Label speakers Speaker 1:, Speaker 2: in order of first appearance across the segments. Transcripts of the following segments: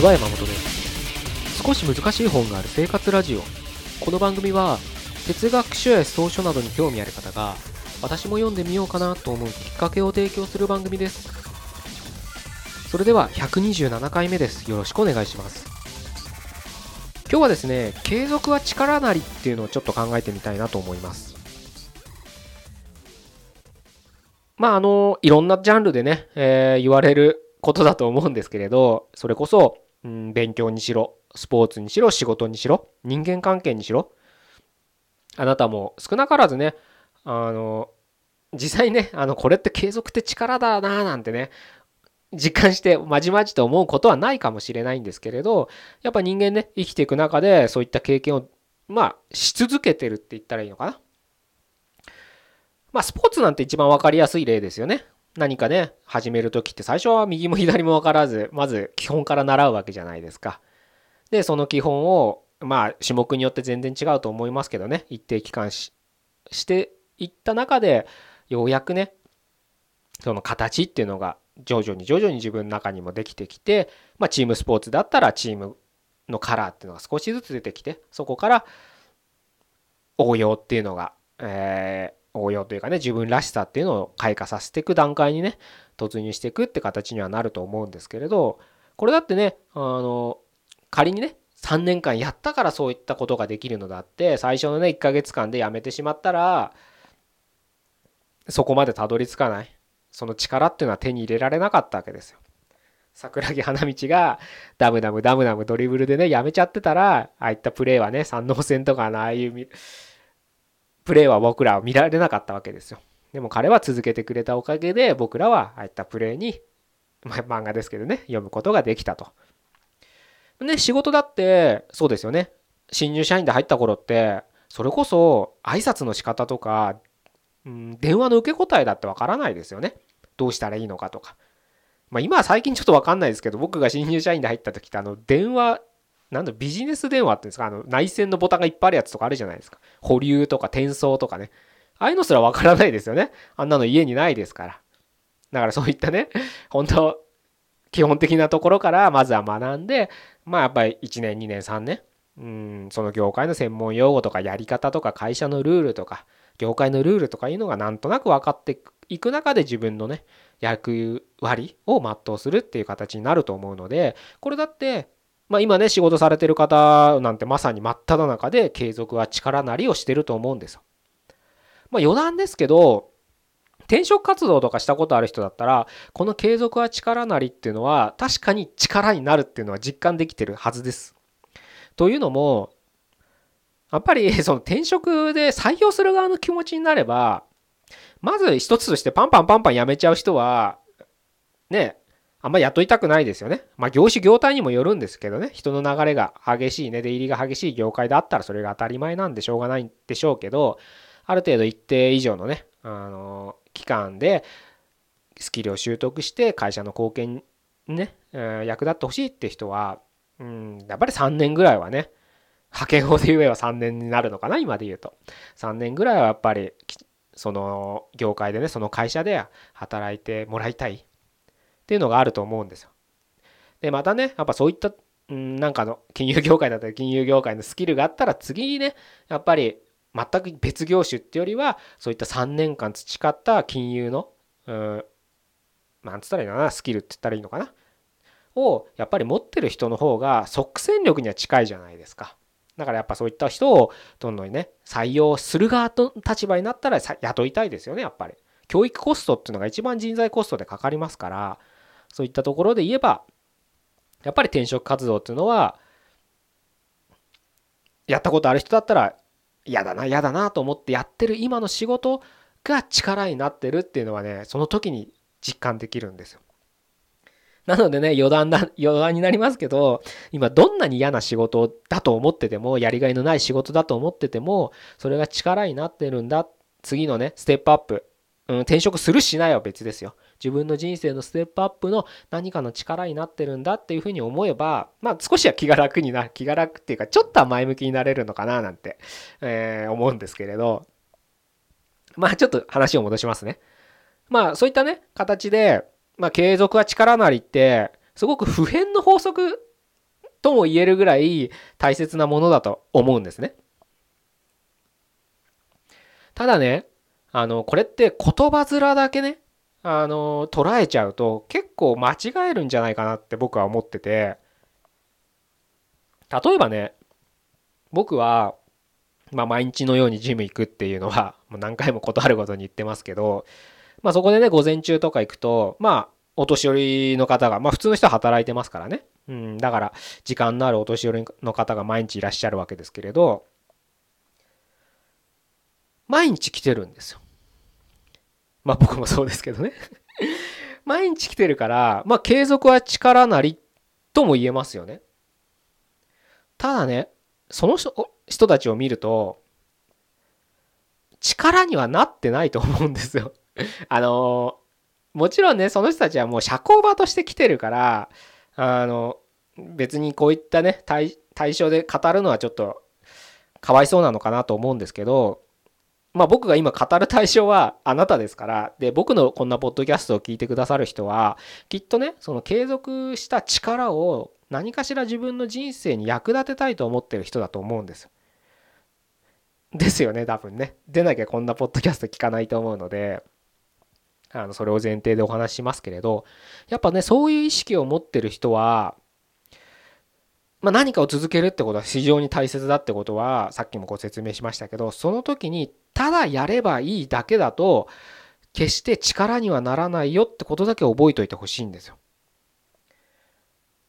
Speaker 1: にちは山本です。少し難しい本がある生活ラジオ。この番組は哲学書や思想書などに興味ある方が私も読んでみようかなと思うきっかけを提供する番組です。それでは127回目です。よろしくお願いします。今日はですね継続は力なりっていうのをちょっと考えてみたいなと思います。まああのいろんなジャンルでね、えー、言われることだと思うんですけれどそれこそ、うん、勉強にしろスポーツにしろ仕事にしろ人間関係にしろ。あなたも少なからずねあの実際ねあのこれって継続って力だななんてね実感してまじまじと思うことはないかもしれないんですけれどやっぱ人間ね生きていく中でそういった経験をまあし続けてるって言ったらいいのかな。まあスポーツなんて一番分かりやすい例ですよね。何かね始める時って最初は右も左も分からずまず基本から習うわけじゃないですか。でその基本をまあ種目によって全然違うと思いますけどね。一定期間ししていった中でようやくねその形っていうのが徐々に徐々に自分の中にもできてきて、まあ、チームスポーツだったらチームのカラーっていうのが少しずつ出てきてそこから応用っていうのが、えー、応用というかね自分らしさっていうのを開花させていく段階にね突入していくって形にはなると思うんですけれどこれだってねあの仮にね3年間やったからそういったことができるのだって最初のね1ヶ月間でやめてしまったらそこまでたどり着かないその力っていうのは手に入れられなかったわけですよ。桜木花道がダムダムダムダムドリブルでねやめちゃってたらああいったプレーはね三能戦とかのああいうプレーは僕らは見られなかったわけですよ。でも彼は続けてくれたおかげで僕らはああいったプレーに、ま、漫画ですけどね読むことができたと。ね仕事だってそうですよね新入社員で入った頃ってそれこそ挨拶の仕方とかうん、電話の受け答えだってわからないですよね。どうしたらいいのかとか。まあ今は最近ちょっとわかんないですけど、僕が新入社員で入った時ってあの電話、なんだビジネス電話っていうんですか、あの内線のボタンがいっぱいあるやつとかあるじゃないですか。保留とか転送とかね。ああいうのすらわからないですよね。あんなの家にないですから。だからそういったね、本当基本的なところからまずは学んで、まあやっぱり1年、2年、3年、うん、その業界の専門用語とかやり方とか会社のルールとか、業界のルールとかいうのがなんとなく分かっていく中で自分のね役割を全うするっていう形になると思うのでこれだってまあ今ね仕事されてる方なんてまさに真っ只中で継続は力なりをしてると思うんですよ。まあ余談ですけど転職活動とかしたことある人だったらこの継続は力なりっていうのは確かに力になるっていうのは実感できてるはずです。というのもやっぱり その転職で採用する側の気持ちになれば、まず一つとしてパンパンパンパン辞めちゃう人は、ね、あんま雇いたくないですよね。まあ業種業態にもよるんですけどね、人の流れが激しいね、出入りが激しい業界であったらそれが当たり前なんでしょうがないんでしょうけど、ある程度一定以上のね、あの、期間でスキルを習得して会社の貢献にね、役立ってほしいって人は、うん、やっぱり3年ぐらいはね、派遣法で言えば3年になるのかな今で言うと。3年ぐらいはやっぱりその業界でねその会社で働いてもらいたい。っていうのがあると思うんですよでまたねやっぱそういったんなんかの金融業界だったり金融業界のスキルがあったら次にねやっぱり全く別業種ってよりはそういった3年間培った金融のうんなんつったらいいのかなスキルって言ったらいいのかなをやっぱり持ってる人の方が即戦力には近いじゃないですか。だからやっぱそういった人をどんどんね、採用する側の立場になったら雇いたいですよね、やっぱり。教育コストっていうのが一番人材コストでかかりますから、そういったところで言えば、やっぱり転職活動っていうのは、やったことある人だったら、嫌だな、嫌だなと思ってやってる今の仕事が力になってるっていうのはね、その時に実感できるんですよ。なのでね、余談だ、余談になりますけど、今どんなに嫌な仕事だと思ってても、やりがいのない仕事だと思ってても、それが力になってるんだ。次のね、ステップアップ。うん、転職するしないは別ですよ。自分の人生のステップアップの何かの力になってるんだっていうふうに思えば、まあ少しは気が楽にな、気が楽っていうか、ちょっとは前向きになれるのかななんて、えー、思うんですけれど、まあちょっと話を戻しますね。まあそういったね、形で、まあ、継続は力なりって、すごく普遍の法則とも言えるぐらい大切なものだと思うんですね。ただね、あの、これって言葉面だけね、あの、捉えちゃうと結構間違えるんじゃないかなって僕は思ってて、例えばね、僕は、まあ毎日のようにジム行くっていうのは、もう何回も断るごとに言ってますけど、まあそこでね、午前中とか行くと、まあお年寄りの方が、まあ普通の人は働いてますからね。うん、だから時間のあるお年寄りの方が毎日いらっしゃるわけですけれど、毎日来てるんですよ。まあ僕もそうですけどね 毎日来てるから、まあ継続は力なりとも言えますよね。ただね、その人たちを見ると、力にはなってないと思うんですよ あのもちろんね、その人たちはもう社交場として来てるから、あの、別にこういったね、対対象で語るのはちょっとかわいそうなのかなと思うんですけど、まあ僕が今語る対象はあなたですから、で、僕のこんなポッドキャストを聞いてくださる人は、きっとね、その継続した力を何かしら自分の人生に役立てたいと思ってる人だと思うんですですよね、多分ね。出なきゃこんなポッドキャスト聞かないと思うので、あの、それを前提でお話ししますけれど、やっぱね、そういう意識を持ってる人は、ま、何かを続けるってことは非常に大切だってことはさっきもご説明しましたけどその時にただやればいいだけだと決して力にはならないよってことだけ覚えておいてほしいんですよ。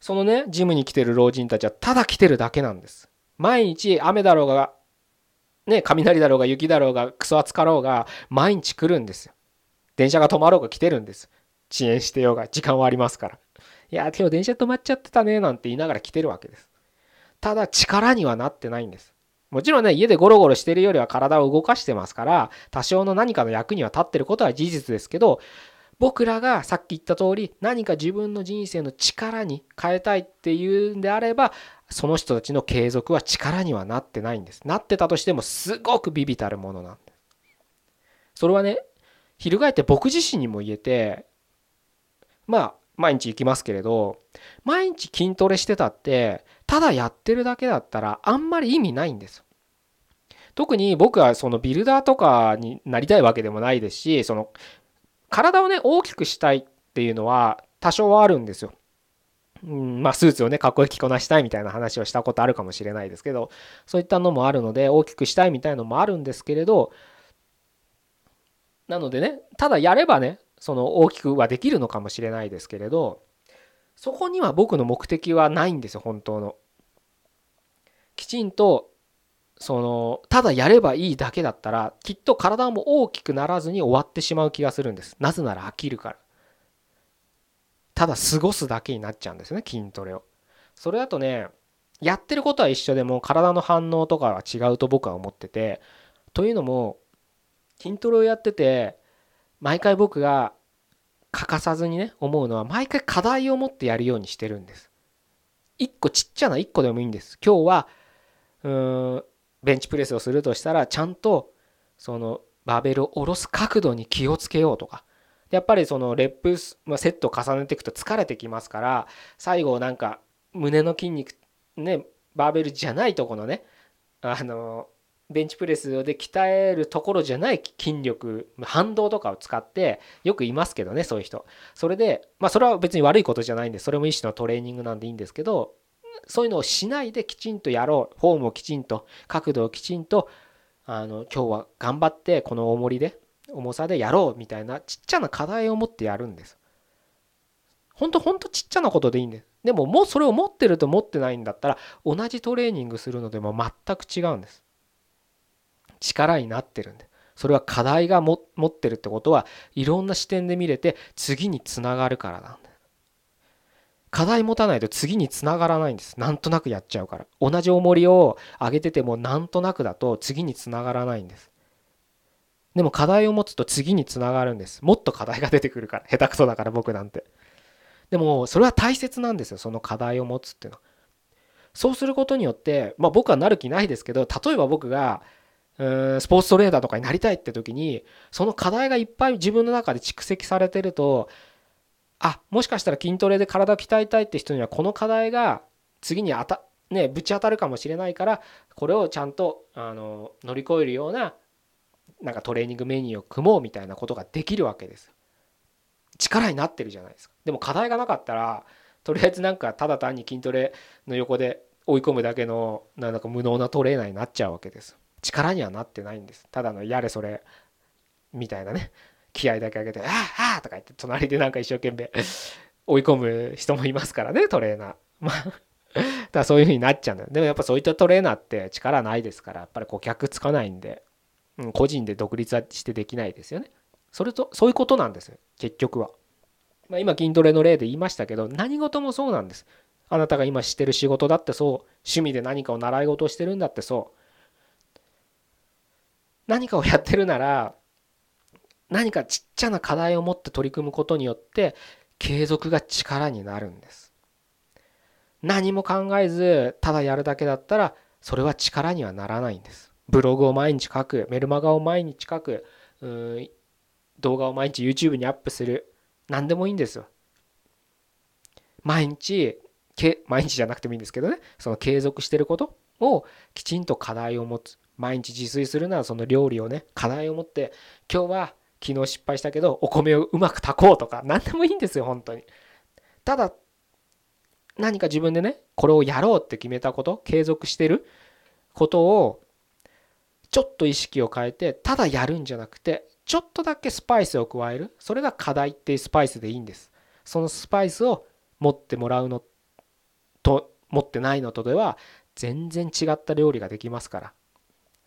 Speaker 1: そのねジムに来てる老人たちはただ来てるだけなんです。毎日雨だろうがね雷だろうが雪だろうがクソ暑かろうが毎日来るんですよ。電車が止まろうが来てるんです。遅延してようが時間はありますから。いや、今日電車止まっちゃってたね、なんて言いながら来てるわけです。ただ、力にはなってないんです。もちろんね、家でゴロゴロしてるよりは体を動かしてますから、多少の何かの役には立ってることは事実ですけど、僕らがさっき言った通り、何か自分の人生の力に変えたいっていうんであれば、その人たちの継続は力にはなってないんです。なってたとしても、すごくビビたるものなんです。それはね、翻って僕自身にも言えて、まあ、毎日行きますけれど毎日筋トレしてたってただやってるだけだったらあんまり意味ないんです特に僕はそのビルダーとかになりたいわけでもないですしその体をね大きくしたいっていうのは多少はあるんですよ。うん、まあスーツをねかっこよく着こなしたいみたいな話をしたことあるかもしれないですけどそういったのもあるので大きくしたいみたいのもあるんですけれどなのでねただやればねその大きくはできるのかもしれないですけれどそこには僕の目的はないんですよ本当の。きちんとそのただやればいいだけだったらきっと体も大きくならずに終わってしまう気がするんです。なぜなら飽きるから。ただ過ごすだけになっちゃうんですね筋トレを。それだとねやってることは一緒でも体の反応とかは違うと僕は思っててというのも筋トレをやってて毎回僕が欠かさずにね思うのは毎回課題を持ってやるようにしてるんです。一個ちっちゃな一個でもいいんです。今日はうーんベンチプレスをするとしたらちゃんとそのバーベルを下ろす角度に気をつけようとかやっぱりそのレップ、まあ、セットを重ねていくと疲れてきますから最後なんか胸の筋肉ねバーベルじゃないとこのねあのベンチプレスで鍛えるところじゃない筋力反動とかを使ってよくいますけどねそういう人。それでまあそれは別に悪いことじゃないんでそれも一種のトレーニングなんでいいんですけどそういうのをしないできちんとやろう。フォームをきちんと角度をきちんとあの今日は頑張ってこの重りで重さでやろうみたいなちっちゃな課題を持ってやるんです。ほんとほんとちっちゃなことでいいんで。すでももうそれを持ってると持ってないんだったら同じトレーニングするのでも全く違うんです。力になってるんでそれは課題が持ってるってことはいろんな視点で見れて次につながるからなんで課題持たないと次につながらないんです。なんとなくやっちゃうから。同じ重りを上げててもなんとなくだと次につながらないんです。でも課題を持つと次につながるんです。もっと課題が出てくるから。下手くそだから僕なんて。でもそれは大切なんですよ。その課題を持つっていうのは。そうすることによってまあ僕はなる気ないですけど例えば僕がスポーツトレーダーとかになりたいって時にその課題がいっぱい自分の中で蓄積されてるとあもしかしたら筋トレで体を鍛えたいって人にはこの課題が次にあた、ね、ぶち当たるかもしれないからこれをちゃんとあの乗り越えるようななんかトレーニングメニューを組もうみたいなことができるわけです。力になってるじゃないですか。でも課題がなかったらとりあえずなんかただ単に筋トレの横で追い込むだけのなんか無能なトレーナーになっちゃうわけです。力にはなってないんです。ただのやれそれみたいなね。気合だけ上げて「ああああ!」とか言って隣でなんか一生懸命 追い込む人もいますからねトレーナー。まあだそういう風になっちゃうんだよ。でもやっぱそういったトレーナーって力ないですからやっぱり顧客つかないんで、うん、個人で独立はしてできないですよね。それとそういうことなんです結局は、まあ、今筋トレの例で言いましたけど何事もそうなんです。あなたが今してる仕事だってそう趣味で何かを習い事をしてるんだってそう。何かをやってるなら何かちっちゃな課題を持って取り組むことによって継続が力になるんです。何も考えずただやるだけだったらそれは力にはならないんです。ブログを毎日書くメルマガを毎日書く動画を毎日 YouTube にアップする何でもいいんですよ。毎日け毎日じゃなくてもいいんですけどね。その継続してることをきちんと課題を持つ。毎日自炊するならその料理をね課題を持って今日は昨日失敗したけどお米をうまく炊こうとか何でもいいんですよ本当に。ただ何か自分でねこれをやろうって決めたこと継続してることをちょっと意識を変えてただやるんじゃなくてちょっとだけスパイスを加える。それが課題っていうスパイスでいいんです。そのスパイスを持ってもらうのと持ってないのとでは全然違った料理ができますから。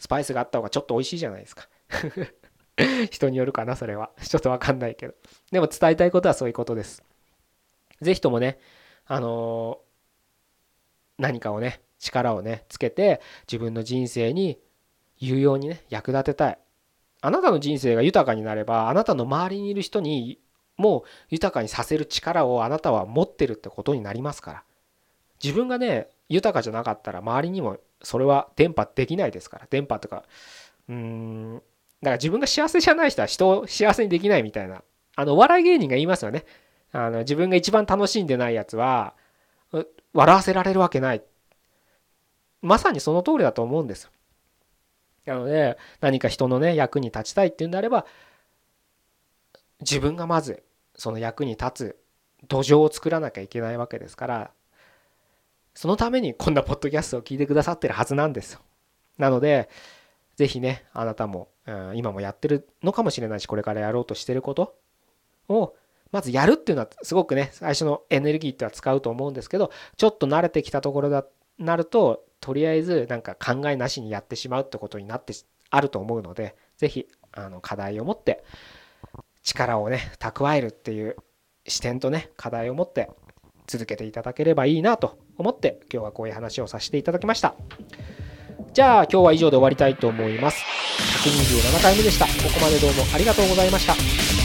Speaker 1: スパイスがあった方がちょっと美味しいじゃないですか。人によるかなそれは。ちょっとわかんないけど。でも伝えたいことはそういうことです。是非ともねあの何かをね力をねつけて自分の人生に有用にね役立てたい。あなたの人生が豊かになればあなたの周りにいる人にもう豊かにさせる力をあなたは持ってるってことになりますから。自分がね豊かじゃなかったら周りにもそれは伝播できないですから。伝播とかうんだから自分が幸せじゃない人は人を幸せにできないみたいなあのお笑い芸人が言いますよね。あの自分が一番楽しんでないやつは笑わせられるわけない。まさにその通りだと思うんです。なので何か人のね役に立ちたいっていうんであれば自分がまずその役に立つ土壌を作らなきゃいけないわけですからそのためにこんなポッドキャストを聞いてくださってるはずなんですよ。なので是非ねあなたも、うん、今もやってるのかもしれないしこれからやろうとしてることをまずやるっていうのはすごくね最初のエネルギーっては使うと思うんですけどちょっと慣れてきたところだなるととりあえずなんか考えなしにやってしまうってことになってあると思うので是非あの課題を持って力をね蓄えるっていう視点とね課題を持って続けていただければいいなと思って今日はこういう話をさせていただきました。じゃあ今日は以上で終わりたいと思います。127回目でした。ここまでどうもありがとうございました。